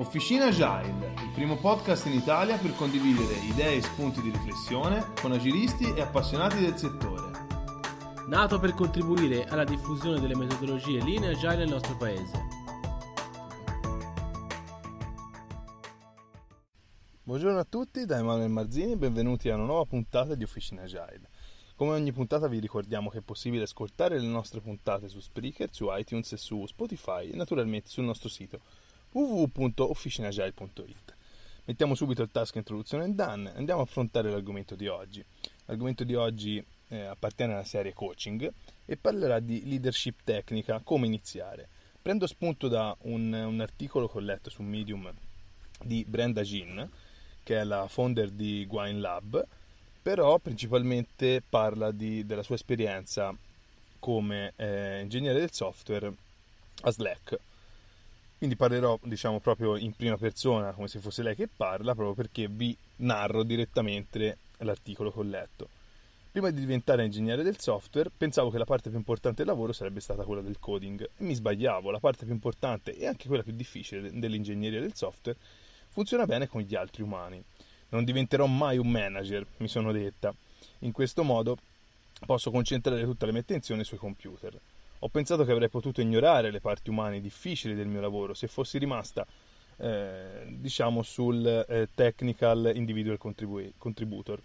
Officina Agile, il primo podcast in Italia per condividere idee e spunti di riflessione con agilisti e appassionati del settore. Nato per contribuire alla diffusione delle metodologie linee agile nel nostro paese. Buongiorno a tutti da Emanuele Marzini e benvenuti a una nuova puntata di Officina Agile. Come ogni puntata vi ricordiamo che è possibile ascoltare le nostre puntate su Spreaker, su iTunes e su Spotify e naturalmente sul nostro sito www.officinagile.it. Mettiamo subito il task introduzione done e andiamo a affrontare l'argomento di oggi. L'argomento di oggi eh, appartiene alla serie coaching e parlerà di leadership tecnica, come iniziare. Prendo spunto da un, un articolo che ho letto su Medium di Brenda Jean, che è la founder di Wine Lab, però principalmente parla di, della sua esperienza come eh, ingegnere del software a Slack. Quindi parlerò, diciamo, proprio in prima persona, come se fosse lei che parla, proprio perché vi narro direttamente l'articolo che ho letto. Prima di diventare ingegnere del software, pensavo che la parte più importante del lavoro sarebbe stata quella del coding mi sbagliavo, la parte più importante e anche quella più difficile dell'ingegneria del software funziona bene con gli altri umani. Non diventerò mai un manager, mi sono detta. In questo modo posso concentrare tutta la mia attenzione sui computer. Ho pensato che avrei potuto ignorare le parti umane difficili del mio lavoro se fossi rimasta, eh, diciamo, sul eh, technical individual contribu- contributor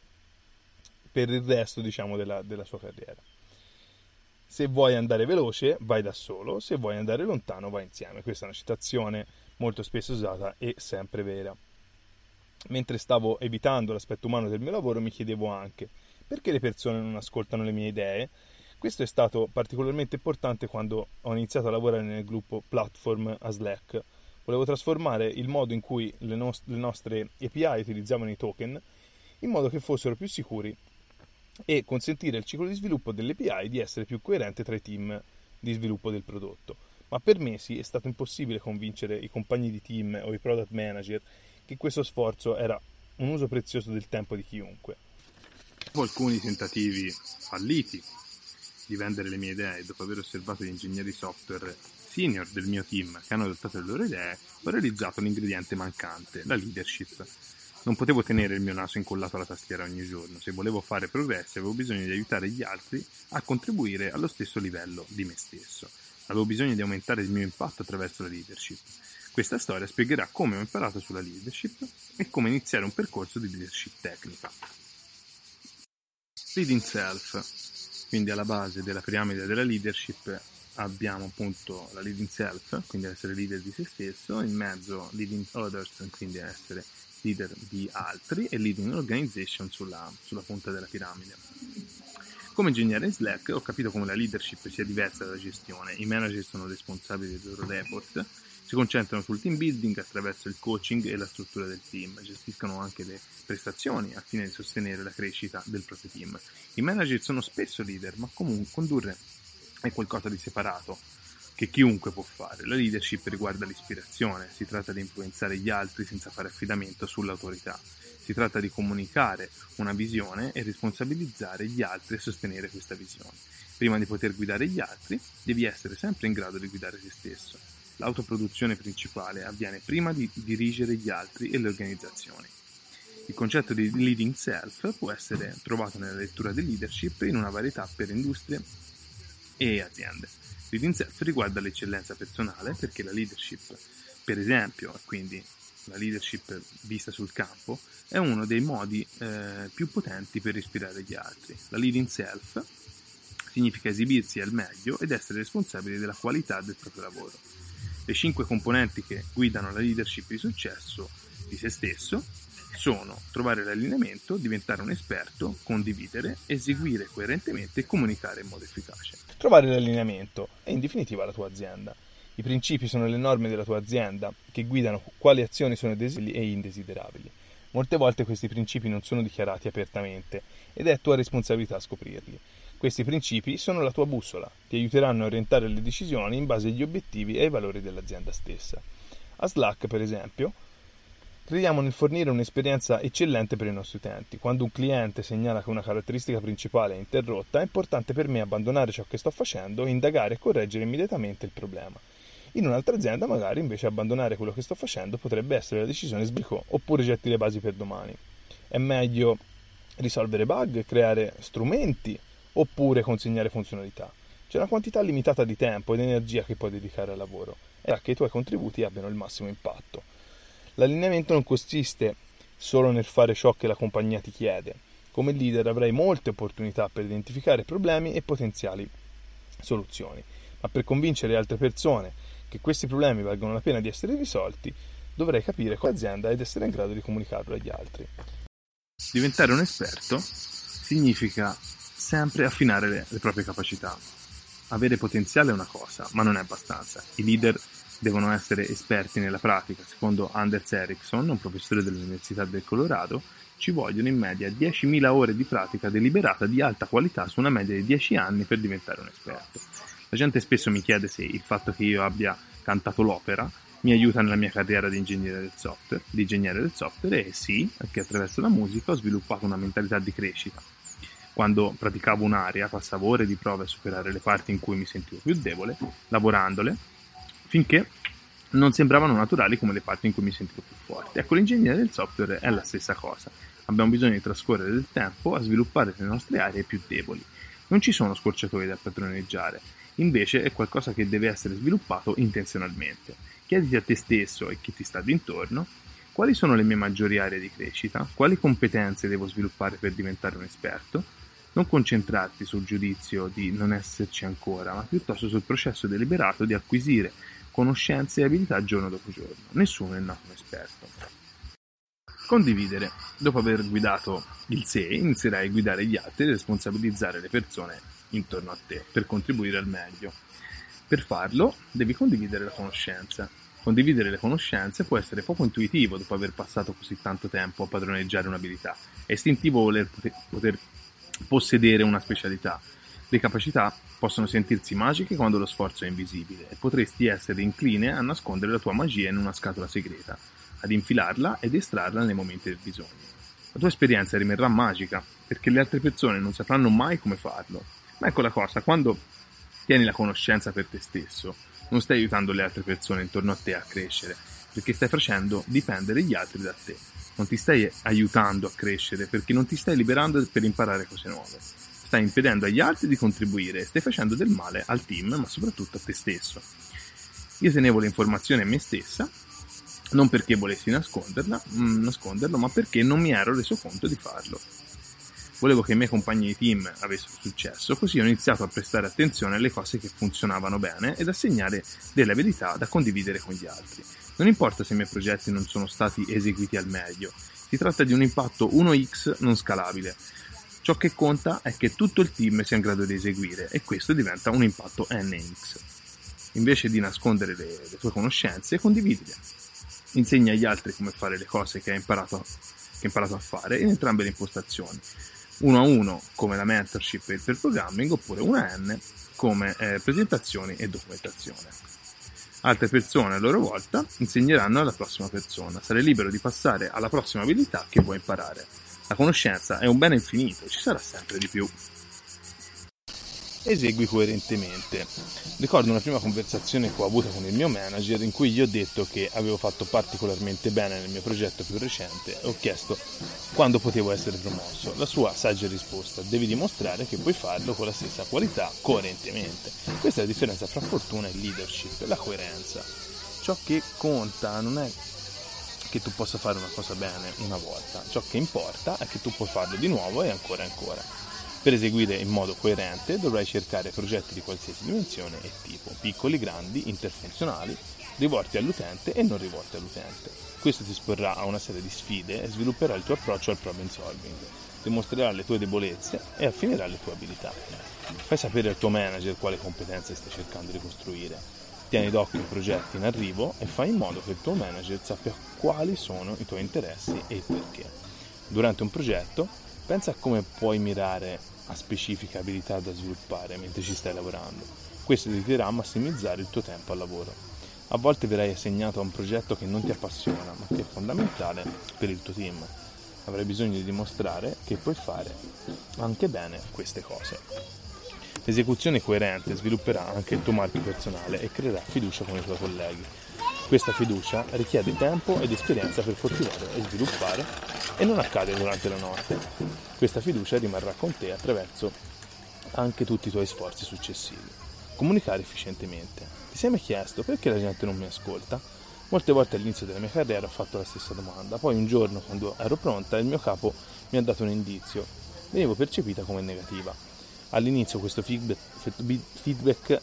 per il resto, diciamo, della, della sua carriera. Se vuoi andare veloce, vai da solo, se vuoi andare lontano, vai insieme. Questa è una citazione molto spesso usata e sempre vera. Mentre stavo evitando l'aspetto umano del mio lavoro, mi chiedevo anche perché le persone non ascoltano le mie idee questo è stato particolarmente importante quando ho iniziato a lavorare nel gruppo Platform a Slack. Volevo trasformare il modo in cui le, nost- le nostre API utilizzavano i token in modo che fossero più sicuri e consentire al ciclo di sviluppo delle API di essere più coerente tra i team di sviluppo del prodotto. Ma per mesi è stato impossibile convincere i compagni di team o i product manager che questo sforzo era un uso prezioso del tempo di chiunque. Dopo alcuni tentativi falliti di vendere le mie idee dopo aver osservato gli ingegneri software senior del mio team che hanno adottato le loro idee, ho realizzato l'ingrediente mancante, la leadership. Non potevo tenere il mio naso incollato alla tastiera ogni giorno, se volevo fare progressi avevo bisogno di aiutare gli altri a contribuire allo stesso livello di me stesso. Avevo bisogno di aumentare il mio impatto attraverso la leadership. Questa storia spiegherà come ho imparato sulla leadership e come iniziare un percorso di leadership tecnica. Leading Self quindi alla base della piramide della leadership abbiamo appunto la leading self, quindi essere leader di se stesso, in mezzo leading others, quindi essere leader di altri, e leading organization sulla, sulla punta della piramide. Come ingegnere in Slack ho capito come la leadership sia diversa dalla gestione. I manager sono responsabili dei loro report, si concentrano sul team building attraverso il coaching e la struttura del team, gestiscono anche le prestazioni al fine di sostenere la crescita del proprio team. I manager sono spesso leader, ma comunque condurre è qualcosa di separato che chiunque può fare. La leadership riguarda l'ispirazione, si tratta di influenzare gli altri senza fare affidamento sull'autorità. Si tratta di comunicare una visione e responsabilizzare gli altri a sostenere questa visione. Prima di poter guidare gli altri, devi essere sempre in grado di guidare te stesso. L'autoproduzione principale avviene prima di dirigere gli altri e le organizzazioni. Il concetto di leading self può essere trovato nella lettura di leadership in una varietà per industrie e aziende. Leading self riguarda l'eccellenza personale perché la leadership, per esempio, e quindi la leadership vista sul campo, è uno dei modi eh, più potenti per ispirare gli altri. La leading self significa esibirsi al meglio ed essere responsabili della qualità del proprio lavoro. Le cinque componenti che guidano la leadership di successo di se stesso sono trovare l'allineamento, diventare un esperto, condividere, eseguire coerentemente e comunicare in modo efficace. Trovare l'allineamento è in definitiva la tua azienda. I principi sono le norme della tua azienda che guidano quali azioni sono desiderabili e indesiderabili. Molte volte questi principi non sono dichiarati apertamente ed è tua responsabilità scoprirli. Questi principi sono la tua bussola, ti aiuteranno a orientare le decisioni in base agli obiettivi e ai valori dell'azienda stessa. A Slack, per esempio, crediamo nel fornire un'esperienza eccellente per i nostri utenti. Quando un cliente segnala che una caratteristica principale è interrotta, è importante per me abbandonare ciò che sto facendo, indagare e correggere immediatamente il problema. In un'altra azienda, magari, invece, abbandonare quello che sto facendo potrebbe essere la decisione sbrico, oppure getti le basi per domani. È meglio risolvere bug, creare strumenti, oppure consegnare funzionalità. C'è una quantità limitata di tempo ed energia che puoi dedicare al lavoro e che i tuoi contributi abbiano il massimo impatto. L'allineamento non consiste solo nel fare ciò che la compagnia ti chiede. Come leader avrai molte opportunità per identificare problemi e potenziali soluzioni, ma per convincere altre persone che questi problemi valgono la pena di essere risolti, dovrei capire con l'azienda ed essere in grado di comunicarlo agli altri. Diventare un esperto significa sempre affinare le, le proprie capacità. Avere potenziale è una cosa, ma non è abbastanza. I leader devono essere esperti nella pratica. Secondo Anders Ericsson, un professore dell'Università del Colorado, ci vogliono in media 10.000 ore di pratica deliberata di alta qualità su una media di 10 anni per diventare un esperto. La gente spesso mi chiede se il fatto che io abbia cantato l'opera mi aiuta nella mia carriera di ingegnere del software, di ingegnere del software e sì, perché attraverso la musica ho sviluppato una mentalità di crescita. Quando praticavo un'area, passavo ore di prove a superare le parti in cui mi sentivo più debole, lavorandole, finché non sembravano naturali come le parti in cui mi sentivo più forte. Ecco, l'ingegneria del software è la stessa cosa. Abbiamo bisogno di trascorrere del tempo a sviluppare le nostre aree più deboli. Non ci sono scorciatoie da padroneggiare invece è qualcosa che deve essere sviluppato intenzionalmente. Chiediti a te stesso e chi ti sta intorno quali sono le mie maggiori aree di crescita, quali competenze devo sviluppare per diventare un esperto. Non concentrarti sul giudizio di non esserci ancora, ma piuttosto sul processo deliberato di acquisire conoscenze e abilità giorno dopo giorno. Nessuno è nato un esperto. Condividere. Dopo aver guidato il sé, inizierai a guidare gli altri e responsabilizzare le persone intorno a te per contribuire al meglio. Per farlo devi condividere la conoscenza. Condividere le conoscenze può essere poco intuitivo dopo aver passato così tanto tempo a padroneggiare un'abilità. È istintivo voler poter possedere una specialità. Le capacità possono sentirsi magiche quando lo sforzo è invisibile e potresti essere incline a nascondere la tua magia in una scatola segreta, ad infilarla ed estrarla nei momenti del bisogno. La tua esperienza rimarrà magica perché le altre persone non sapranno mai come farlo ma ecco la cosa, quando tieni la conoscenza per te stesso, non stai aiutando le altre persone intorno a te a crescere, perché stai facendo dipendere gli altri da te. Non ti stai aiutando a crescere perché non ti stai liberando per imparare cose nuove. Stai impedendo agli altri di contribuire stai facendo del male al team, ma soprattutto a te stesso. Io tenevo l'informazione a me stessa, non perché volessi nasconderla, mm, nasconderlo, ma perché non mi ero reso conto di farlo. Volevo che i miei compagni di team avessero successo, così ho iniziato a prestare attenzione alle cose che funzionavano bene ed assegnare delle abilità da condividere con gli altri. Non importa se i miei progetti non sono stati eseguiti al meglio, si tratta di un impatto 1x non scalabile. Ciò che conta è che tutto il team sia in grado di eseguire e questo diventa un impatto nx. Invece di nascondere le, le tue conoscenze, condividile. Insegna agli altri come fare le cose che hai imparato, che hai imparato a fare in entrambe le impostazioni uno a uno come la mentorship e il programming oppure una N come eh, presentazioni e documentazione. Altre persone a loro volta insegneranno alla prossima persona. Sarai libero di passare alla prossima abilità che vuoi imparare. La conoscenza è un bene infinito, ci sarà sempre di più esegui coerentemente. Ricordo una prima conversazione che ho avuto con il mio manager in cui gli ho detto che avevo fatto particolarmente bene nel mio progetto più recente e ho chiesto quando potevo essere promosso. La sua saggia risposta, devi dimostrare che puoi farlo con la stessa qualità coerentemente. Questa è la differenza tra fortuna e leadership, la coerenza. Ciò che conta non è che tu possa fare una cosa bene una volta, ciò che importa è che tu puoi farlo di nuovo e ancora e ancora. Per eseguire in modo coerente dovrai cercare progetti di qualsiasi dimensione e tipo, piccoli, grandi, interfunzionali, rivolti all'utente e non rivolti all'utente. Questo ti esporrà a una serie di sfide e svilupperà il tuo approccio al problem solving, dimostrerà le tue debolezze e affinerà le tue abilità. Fai sapere al tuo manager quale competenze stai cercando di costruire. Tieni d'occhio i progetti in arrivo e fai in modo che il tuo manager sappia quali sono i tuoi interessi e il perché. Durante un progetto pensa a come puoi mirare a specifiche abilità da sviluppare mentre ci stai lavorando. Questo ti aiuterà a massimizzare il tuo tempo al lavoro. A volte verrai assegnato a un progetto che non ti appassiona, ma che è fondamentale per il tuo team. Avrai bisogno di dimostrare che puoi fare anche bene queste cose. L'esecuzione coerente svilupperà anche il tuo marchio personale e creerà fiducia con i tuoi colleghi. Questa fiducia richiede tempo ed esperienza per coltivare e sviluppare e non accade durante la notte. Questa fiducia rimarrà con te attraverso anche tutti i tuoi sforzi successivi. Comunicare efficientemente. Ti sei mai chiesto perché la gente non mi ascolta? Molte volte all'inizio della mia carriera ho fatto la stessa domanda, poi un giorno quando ero pronta il mio capo mi ha dato un indizio. Venivo percepita come negativa. All'inizio questo feedback, eh,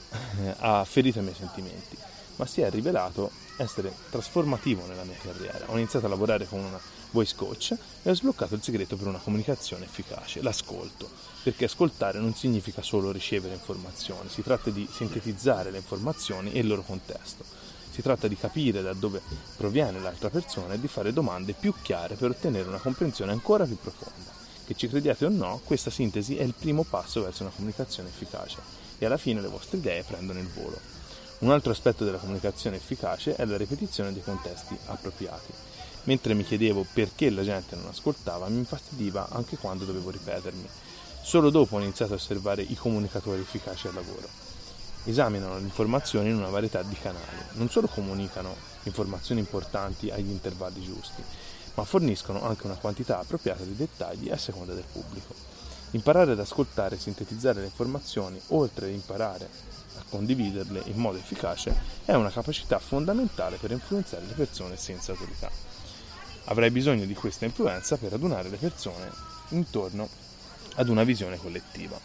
ha ferito i miei sentimenti, ma si è rivelato essere trasformativo nella mia carriera. Ho iniziato a lavorare con una voice coach e ho sbloccato il segreto per una comunicazione efficace, l'ascolto, perché ascoltare non significa solo ricevere informazioni, si tratta di sintetizzare le informazioni e il loro contesto. Si tratta di capire da dove proviene l'altra persona e di fare domande più chiare per ottenere una comprensione ancora più profonda. Che ci crediate o no, questa sintesi è il primo passo verso una comunicazione efficace e alla fine le vostre idee prendono il volo. Un altro aspetto della comunicazione efficace è la ripetizione dei contesti appropriati. Mentre mi chiedevo perché la gente non ascoltava, mi infastidiva anche quando dovevo ripetermi. Solo dopo ho iniziato a osservare i comunicatori efficaci al lavoro. Esaminano le informazioni in una varietà di canali, non solo comunicano informazioni importanti agli intervalli giusti, ma forniscono anche una quantità appropriata di dettagli a seconda del pubblico. Imparare ad ascoltare e sintetizzare le informazioni, oltre ad imparare condividerle in modo efficace, è una capacità fondamentale per influenzare le persone senza autorità. Avrai bisogno di questa influenza per adunare le persone intorno ad una visione collettiva.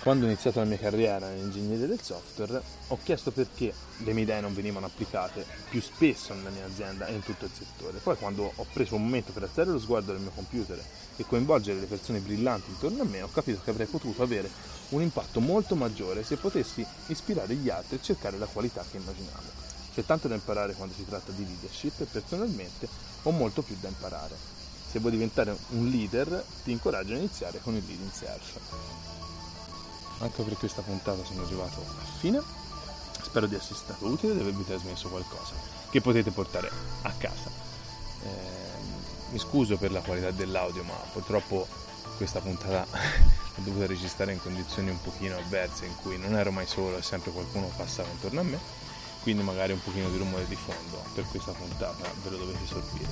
Quando ho iniziato la mia carriera nell'ingegneria del software, ho chiesto perché le mie idee non venivano applicate più spesso nella mia azienda e in tutto il settore. Poi quando ho preso un momento per alzare lo sguardo del mio computer e coinvolgere le persone brillanti intorno a me, ho capito che avrei potuto avere un impatto molto maggiore se potessi ispirare gli altri e cercare la qualità che immaginavo. C'è tanto da imparare quando si tratta di leadership e personalmente ho molto più da imparare. Se vuoi diventare un leader, ti incoraggio a iniziare con il leading self. Anche per questa puntata sono arrivato a fine. Spero di essere stato utile e di avervi trasmesso qualcosa che potete portare a casa. Eh, mi scuso per la qualità dell'audio, ma purtroppo questa puntata l'ho dovuta registrare in condizioni un pochino avverse in cui non ero mai solo e sempre qualcuno passava intorno a me quindi magari un pochino di rumore di fondo per questa puntata ve lo dovete sorbire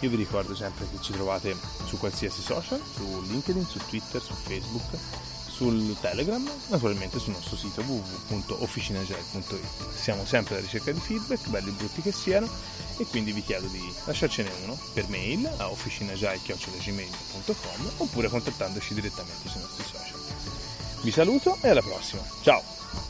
io vi ricordo sempre che ci trovate su qualsiasi social su LinkedIn, su Twitter, su Facebook sul Telegram, naturalmente sul nostro sito www.officinagel.it. Siamo sempre alla ricerca di feedback, belli e brutti che siano, e quindi vi chiedo di lasciarcene uno per mail a officinagel.com oppure contattandoci direttamente sui nostri social. Vi saluto e alla prossima. Ciao!